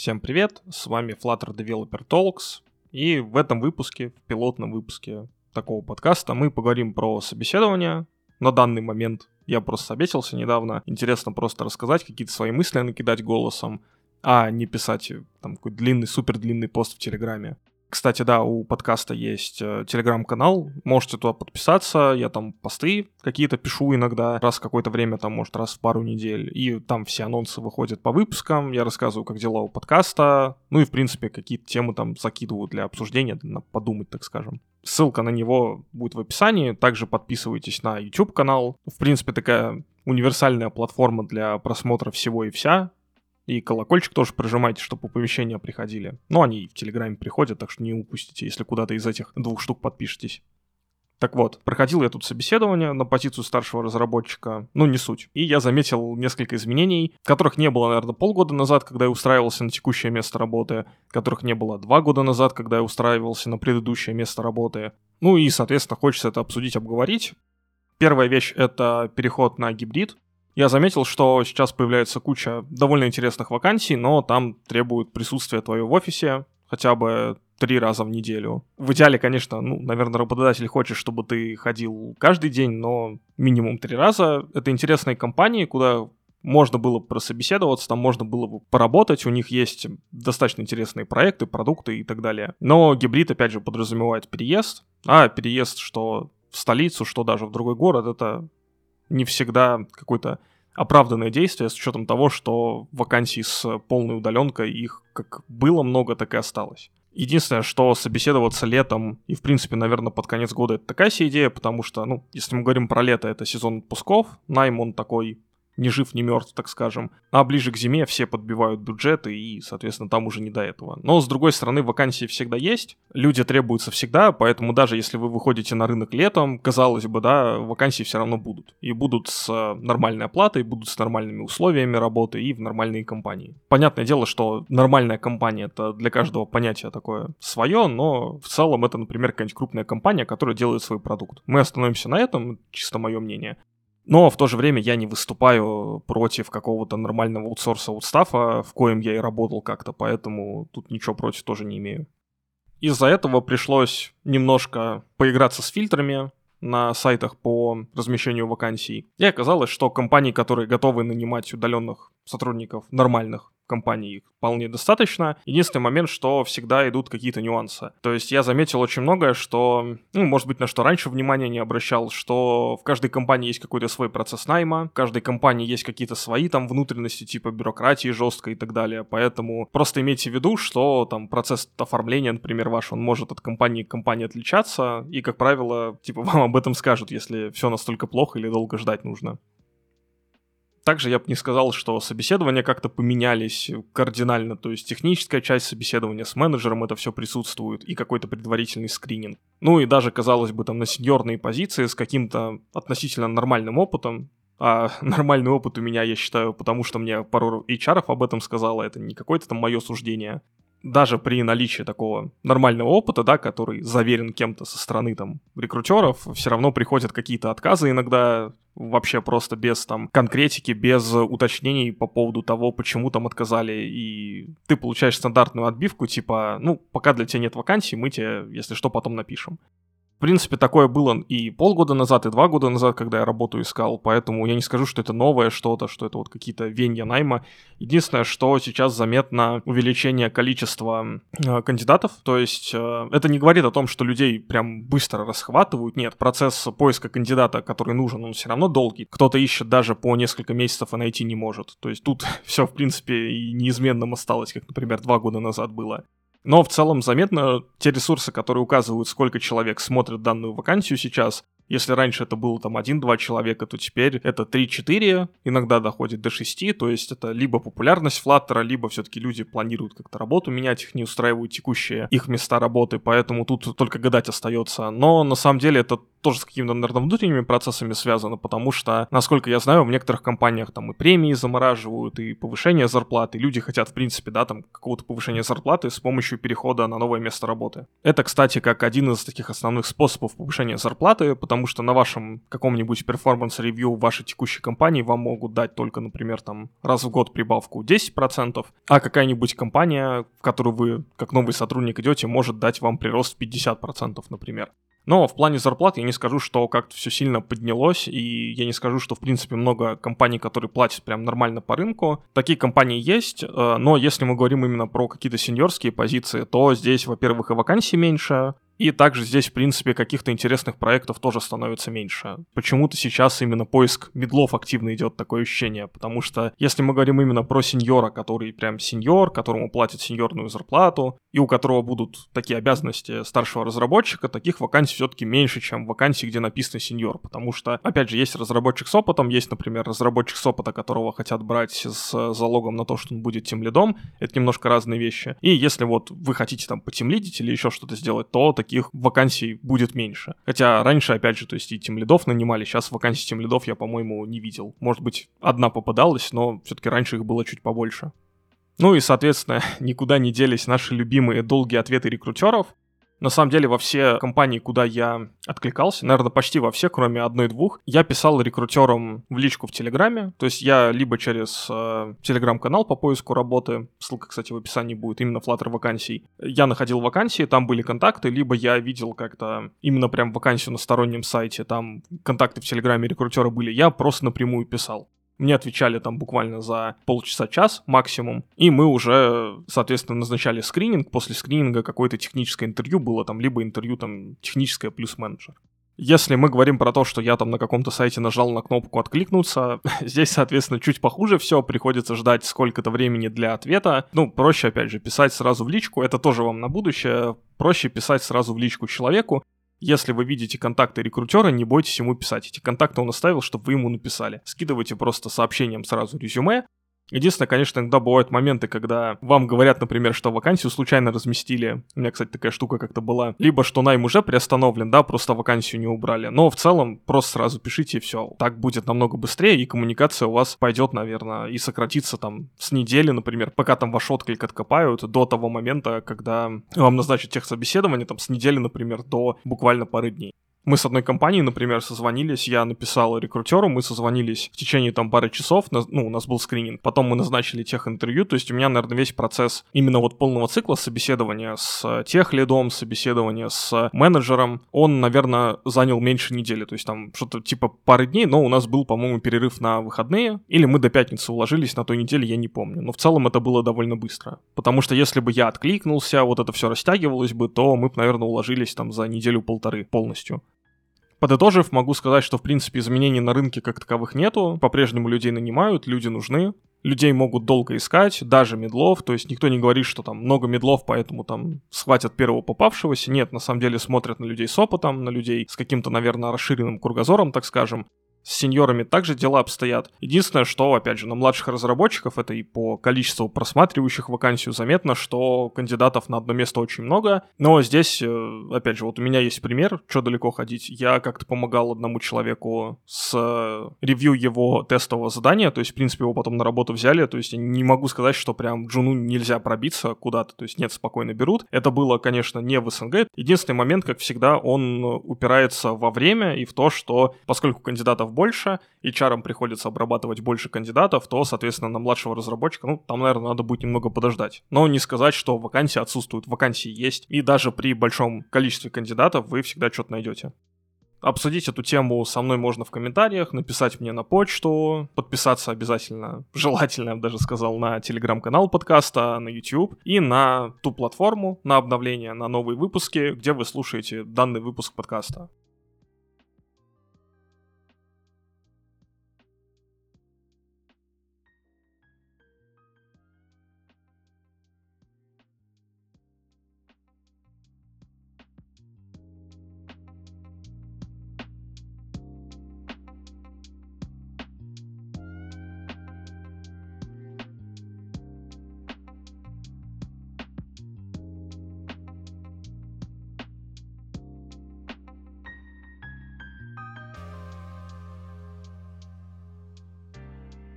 Всем привет, с вами Flutter Developer Talks, и в этом выпуске, в пилотном выпуске такого подкаста мы поговорим про собеседование. На данный момент я просто собесился недавно, интересно просто рассказать, какие-то свои мысли накидать голосом, а не писать там какой-то длинный, супер длинный пост в Телеграме. Кстати, да, у подкаста есть э, телеграм-канал, можете туда подписаться, я там посты какие-то пишу иногда, раз какое-то время, там, может, раз в пару недель, и там все анонсы выходят по выпускам, я рассказываю, как дела у подкаста, ну и, в принципе, какие-то темы там закидываю для обсуждения, для подумать, так скажем. Ссылка на него будет в описании, также подписывайтесь на YouTube-канал, в принципе, такая универсальная платформа для просмотра всего и вся, и колокольчик тоже прожимайте, чтобы оповещения приходили. Ну, они в Телеграме приходят, так что не упустите, если куда-то из этих двух штук подпишетесь. Так вот, проходил я тут собеседование на позицию старшего разработчика, ну не суть. И я заметил несколько изменений, которых не было, наверное, полгода назад, когда я устраивался на текущее место работы, которых не было два года назад, когда я устраивался на предыдущее место работы. Ну и, соответственно, хочется это обсудить, обговорить. Первая вещь — это переход на гибрид. Я заметил, что сейчас появляется куча довольно интересных вакансий, но там требуют присутствия твоего в офисе хотя бы три раза в неделю. В идеале, конечно, ну, наверное, работодатель хочет, чтобы ты ходил каждый день, но минимум три раза. Это интересные компании, куда можно было прособеседоваться, там можно было бы поработать, у них есть достаточно интересные проекты, продукты и так далее. Но гибрид, опять же, подразумевает переезд, а переезд что в столицу, что даже в другой город, это не всегда какой-то оправданное действие с учетом того, что вакансий с полной удаленкой их как было много, так и осталось. Единственное, что собеседоваться летом и, в принципе, наверное, под конец года это такая себе идея, потому что, ну, если мы говорим про лето, это сезон отпусков, найм он такой ни жив, ни мертв, так скажем. А ближе к зиме все подбивают бюджеты, и, соответственно, там уже не до этого. Но, с другой стороны, вакансии всегда есть, люди требуются всегда, поэтому даже если вы выходите на рынок летом, казалось бы, да, вакансии все равно будут. И будут с э, нормальной оплатой, будут с нормальными условиями работы и в нормальные компании. Понятное дело, что нормальная компания это для каждого понятие такое свое, но в целом это, например, какая-нибудь крупная компания, которая делает свой продукт. Мы остановимся на этом, чисто мое мнение. Но в то же время я не выступаю против какого-то нормального аутсорса аутстафа, в коем я и работал как-то, поэтому тут ничего против тоже не имею. Из-за этого пришлось немножко поиграться с фильтрами на сайтах по размещению вакансий. И оказалось, что компании, которые готовы нанимать удаленных сотрудников нормальных, компаний вполне достаточно. Единственный момент, что всегда идут какие-то нюансы. То есть я заметил очень многое, что, ну, может быть, на что раньше внимания не обращал, что в каждой компании есть какой-то свой процесс найма, в каждой компании есть какие-то свои там внутренности, типа бюрократии жесткой и так далее. Поэтому просто имейте в виду, что там процесс оформления, например, ваш, он может от компании к компании отличаться, и, как правило, типа вам об этом скажут, если все настолько плохо или долго ждать нужно. Также я бы не сказал, что собеседования как-то поменялись кардинально, то есть техническая часть собеседования с менеджером это все присутствует и какой-то предварительный скрининг. Ну и даже, казалось бы, там на сеньорные позиции с каким-то относительно нормальным опытом, а нормальный опыт у меня, я считаю, потому что мне пару HR об этом сказала, это не какое-то там мое суждение, даже при наличии такого нормального опыта, да, который заверен кем-то со стороны там рекрутеров, все равно приходят какие-то отказы иногда вообще просто без там конкретики, без уточнений по поводу того, почему там отказали, и ты получаешь стандартную отбивку, типа, ну, пока для тебя нет вакансий, мы тебе, если что, потом напишем. В принципе, такое было и полгода назад, и два года назад, когда я работу искал, поэтому я не скажу, что это новое что-то, что это вот какие-то венья найма. Единственное, что сейчас заметно увеличение количества э, кандидатов, то есть э, это не говорит о том, что людей прям быстро расхватывают, нет, процесс поиска кандидата, который нужен, он все равно долгий. Кто-то ищет даже по несколько месяцев и найти не может. То есть тут все, в принципе, и неизменным осталось, как, например, два года назад было. Но в целом заметно те ресурсы, которые указывают, сколько человек смотрит данную вакансию сейчас. Если раньше это было там 1-2 человека, то теперь это 3-4, иногда доходит до 6, то есть это либо популярность Flutter, либо все-таки люди планируют как-то работу менять, их не устраивают текущие их места работы, поэтому тут только гадать остается. Но на самом деле это тоже с какими-то, наверное, внутренними процессами связано, потому что, насколько я знаю, в некоторых компаниях там и премии замораживают, и повышение зарплаты. Люди хотят, в принципе, да, там какого-то повышения зарплаты с помощью перехода на новое место работы. Это, кстати, как один из таких основных способов повышения зарплаты, потому что на вашем каком-нибудь performance review вашей текущей компании вам могут дать только, например, там раз в год прибавку 10%, а какая-нибудь компания, в которую вы как новый сотрудник идете, может дать вам прирост в 50%, например. Но в плане зарплат я не скажу, что как-то все сильно поднялось, и я не скажу, что, в принципе, много компаний, которые платят прям нормально по рынку. Такие компании есть, э, но если мы говорим именно про какие-то сеньорские позиции, то здесь, во-первых, и вакансий меньше, и также здесь, в принципе, каких-то интересных проектов тоже становится меньше. Почему-то сейчас именно поиск медлов активно идет такое ощущение, потому что если мы говорим именно про сеньора, который прям сеньор, которому платят сеньорную зарплату, и у которого будут такие обязанности старшего разработчика, таких вакансий все-таки меньше, чем вакансий, где написано сеньор, потому что, опять же, есть разработчик с опытом, есть, например, разработчик с опыта, которого хотят брать с залогом на то, что он будет тем лидом, это немножко разные вещи. И если вот вы хотите там потемлидить или еще что-то сделать, то такие таких вакансий будет меньше. Хотя раньше, опять же, то есть и тем лидов нанимали, сейчас вакансий тем лидов я, по-моему, не видел. Может быть, одна попадалась, но все-таки раньше их было чуть побольше. Ну и, соответственно, никуда не делись наши любимые долгие ответы рекрутеров. На самом деле во все компании, куда я откликался, наверное, почти во все, кроме одной-двух, я писал рекрутерам в личку в Телеграме. То есть я либо через э, Телеграм-канал по поиску работы, ссылка, кстати, в описании будет, именно Flutter вакансий, я находил вакансии, там были контакты, либо я видел как-то именно прям вакансию на стороннем сайте, там контакты в Телеграме рекрутера были, я просто напрямую писал. Мне отвечали там буквально за полчаса-час максимум, и мы уже, соответственно, назначали скрининг. После скрининга какое-то техническое интервью было там, либо интервью там техническое плюс менеджер. Если мы говорим про то, что я там на каком-то сайте нажал на кнопку «Откликнуться», здесь, соответственно, чуть похуже все, приходится ждать сколько-то времени для ответа. Ну, проще, опять же, писать сразу в личку, это тоже вам на будущее. Проще писать сразу в личку человеку, если вы видите контакты рекрутера, не бойтесь ему писать. Эти контакты он оставил, чтобы вы ему написали. Скидывайте просто сообщением сразу резюме, Единственное, конечно, иногда бывают моменты, когда вам говорят, например, что вакансию случайно разместили. У меня, кстати, такая штука как-то была. Либо что найм уже приостановлен, да, просто вакансию не убрали. Но в целом просто сразу пишите и все. Так будет намного быстрее, и коммуникация у вас пойдет, наверное, и сократится там с недели, например, пока там ваш отклик откопают, до того момента, когда вам назначат техсобеседование, там с недели, например, до буквально пары дней. Мы с одной компанией, например, созвонились, я написал рекрутеру, мы созвонились в течение там пары часов, ну, у нас был скрининг, потом мы назначили тех интервью, то есть у меня, наверное, весь процесс именно вот полного цикла собеседования с тех лидом, собеседования с менеджером, он, наверное, занял меньше недели, то есть там что-то типа пары дней, но у нас был, по-моему, перерыв на выходные, или мы до пятницы уложились на той неделе, я не помню, но в целом это было довольно быстро, потому что если бы я откликнулся, вот это все растягивалось бы, то мы бы, наверное, уложились там за неделю-полторы полностью. Подытожив, могу сказать, что в принципе изменений на рынке как таковых нету, по-прежнему людей нанимают, люди нужны, людей могут долго искать, даже медлов, то есть никто не говорит, что там много медлов, поэтому там схватят первого попавшегося. Нет, на самом деле смотрят на людей с опытом, на людей с каким-то, наверное, расширенным кругозором, так скажем, с сеньорами также дела обстоят. Единственное, что, опять же, на младших разработчиков, это и по количеству просматривающих вакансию заметно, что кандидатов на одно место очень много. Но здесь, э, опять же, вот у меня есть пример, что далеко ходить. Я как-то помогал одному человеку с э, ревью его тестового задания, то есть, в принципе, его потом на работу взяли, то есть, не могу сказать, что прям джуну нельзя пробиться куда-то, то есть, нет, спокойно берут. Это было, конечно, не в СНГ. Единственный момент, как всегда, он упирается во время и в то, что поскольку кандидатов больше, и чарам приходится обрабатывать больше кандидатов, то, соответственно, на младшего разработчика, ну, там, наверное, надо будет немного подождать. Но не сказать, что вакансии отсутствуют, вакансии есть, и даже при большом количестве кандидатов вы всегда что-то найдете. Обсудить эту тему со мной можно в комментариях, написать мне на почту, подписаться обязательно, желательно, я бы даже сказал, на телеграм-канал подкаста, на YouTube и на ту платформу, на обновление, на новые выпуски, где вы слушаете данный выпуск подкаста.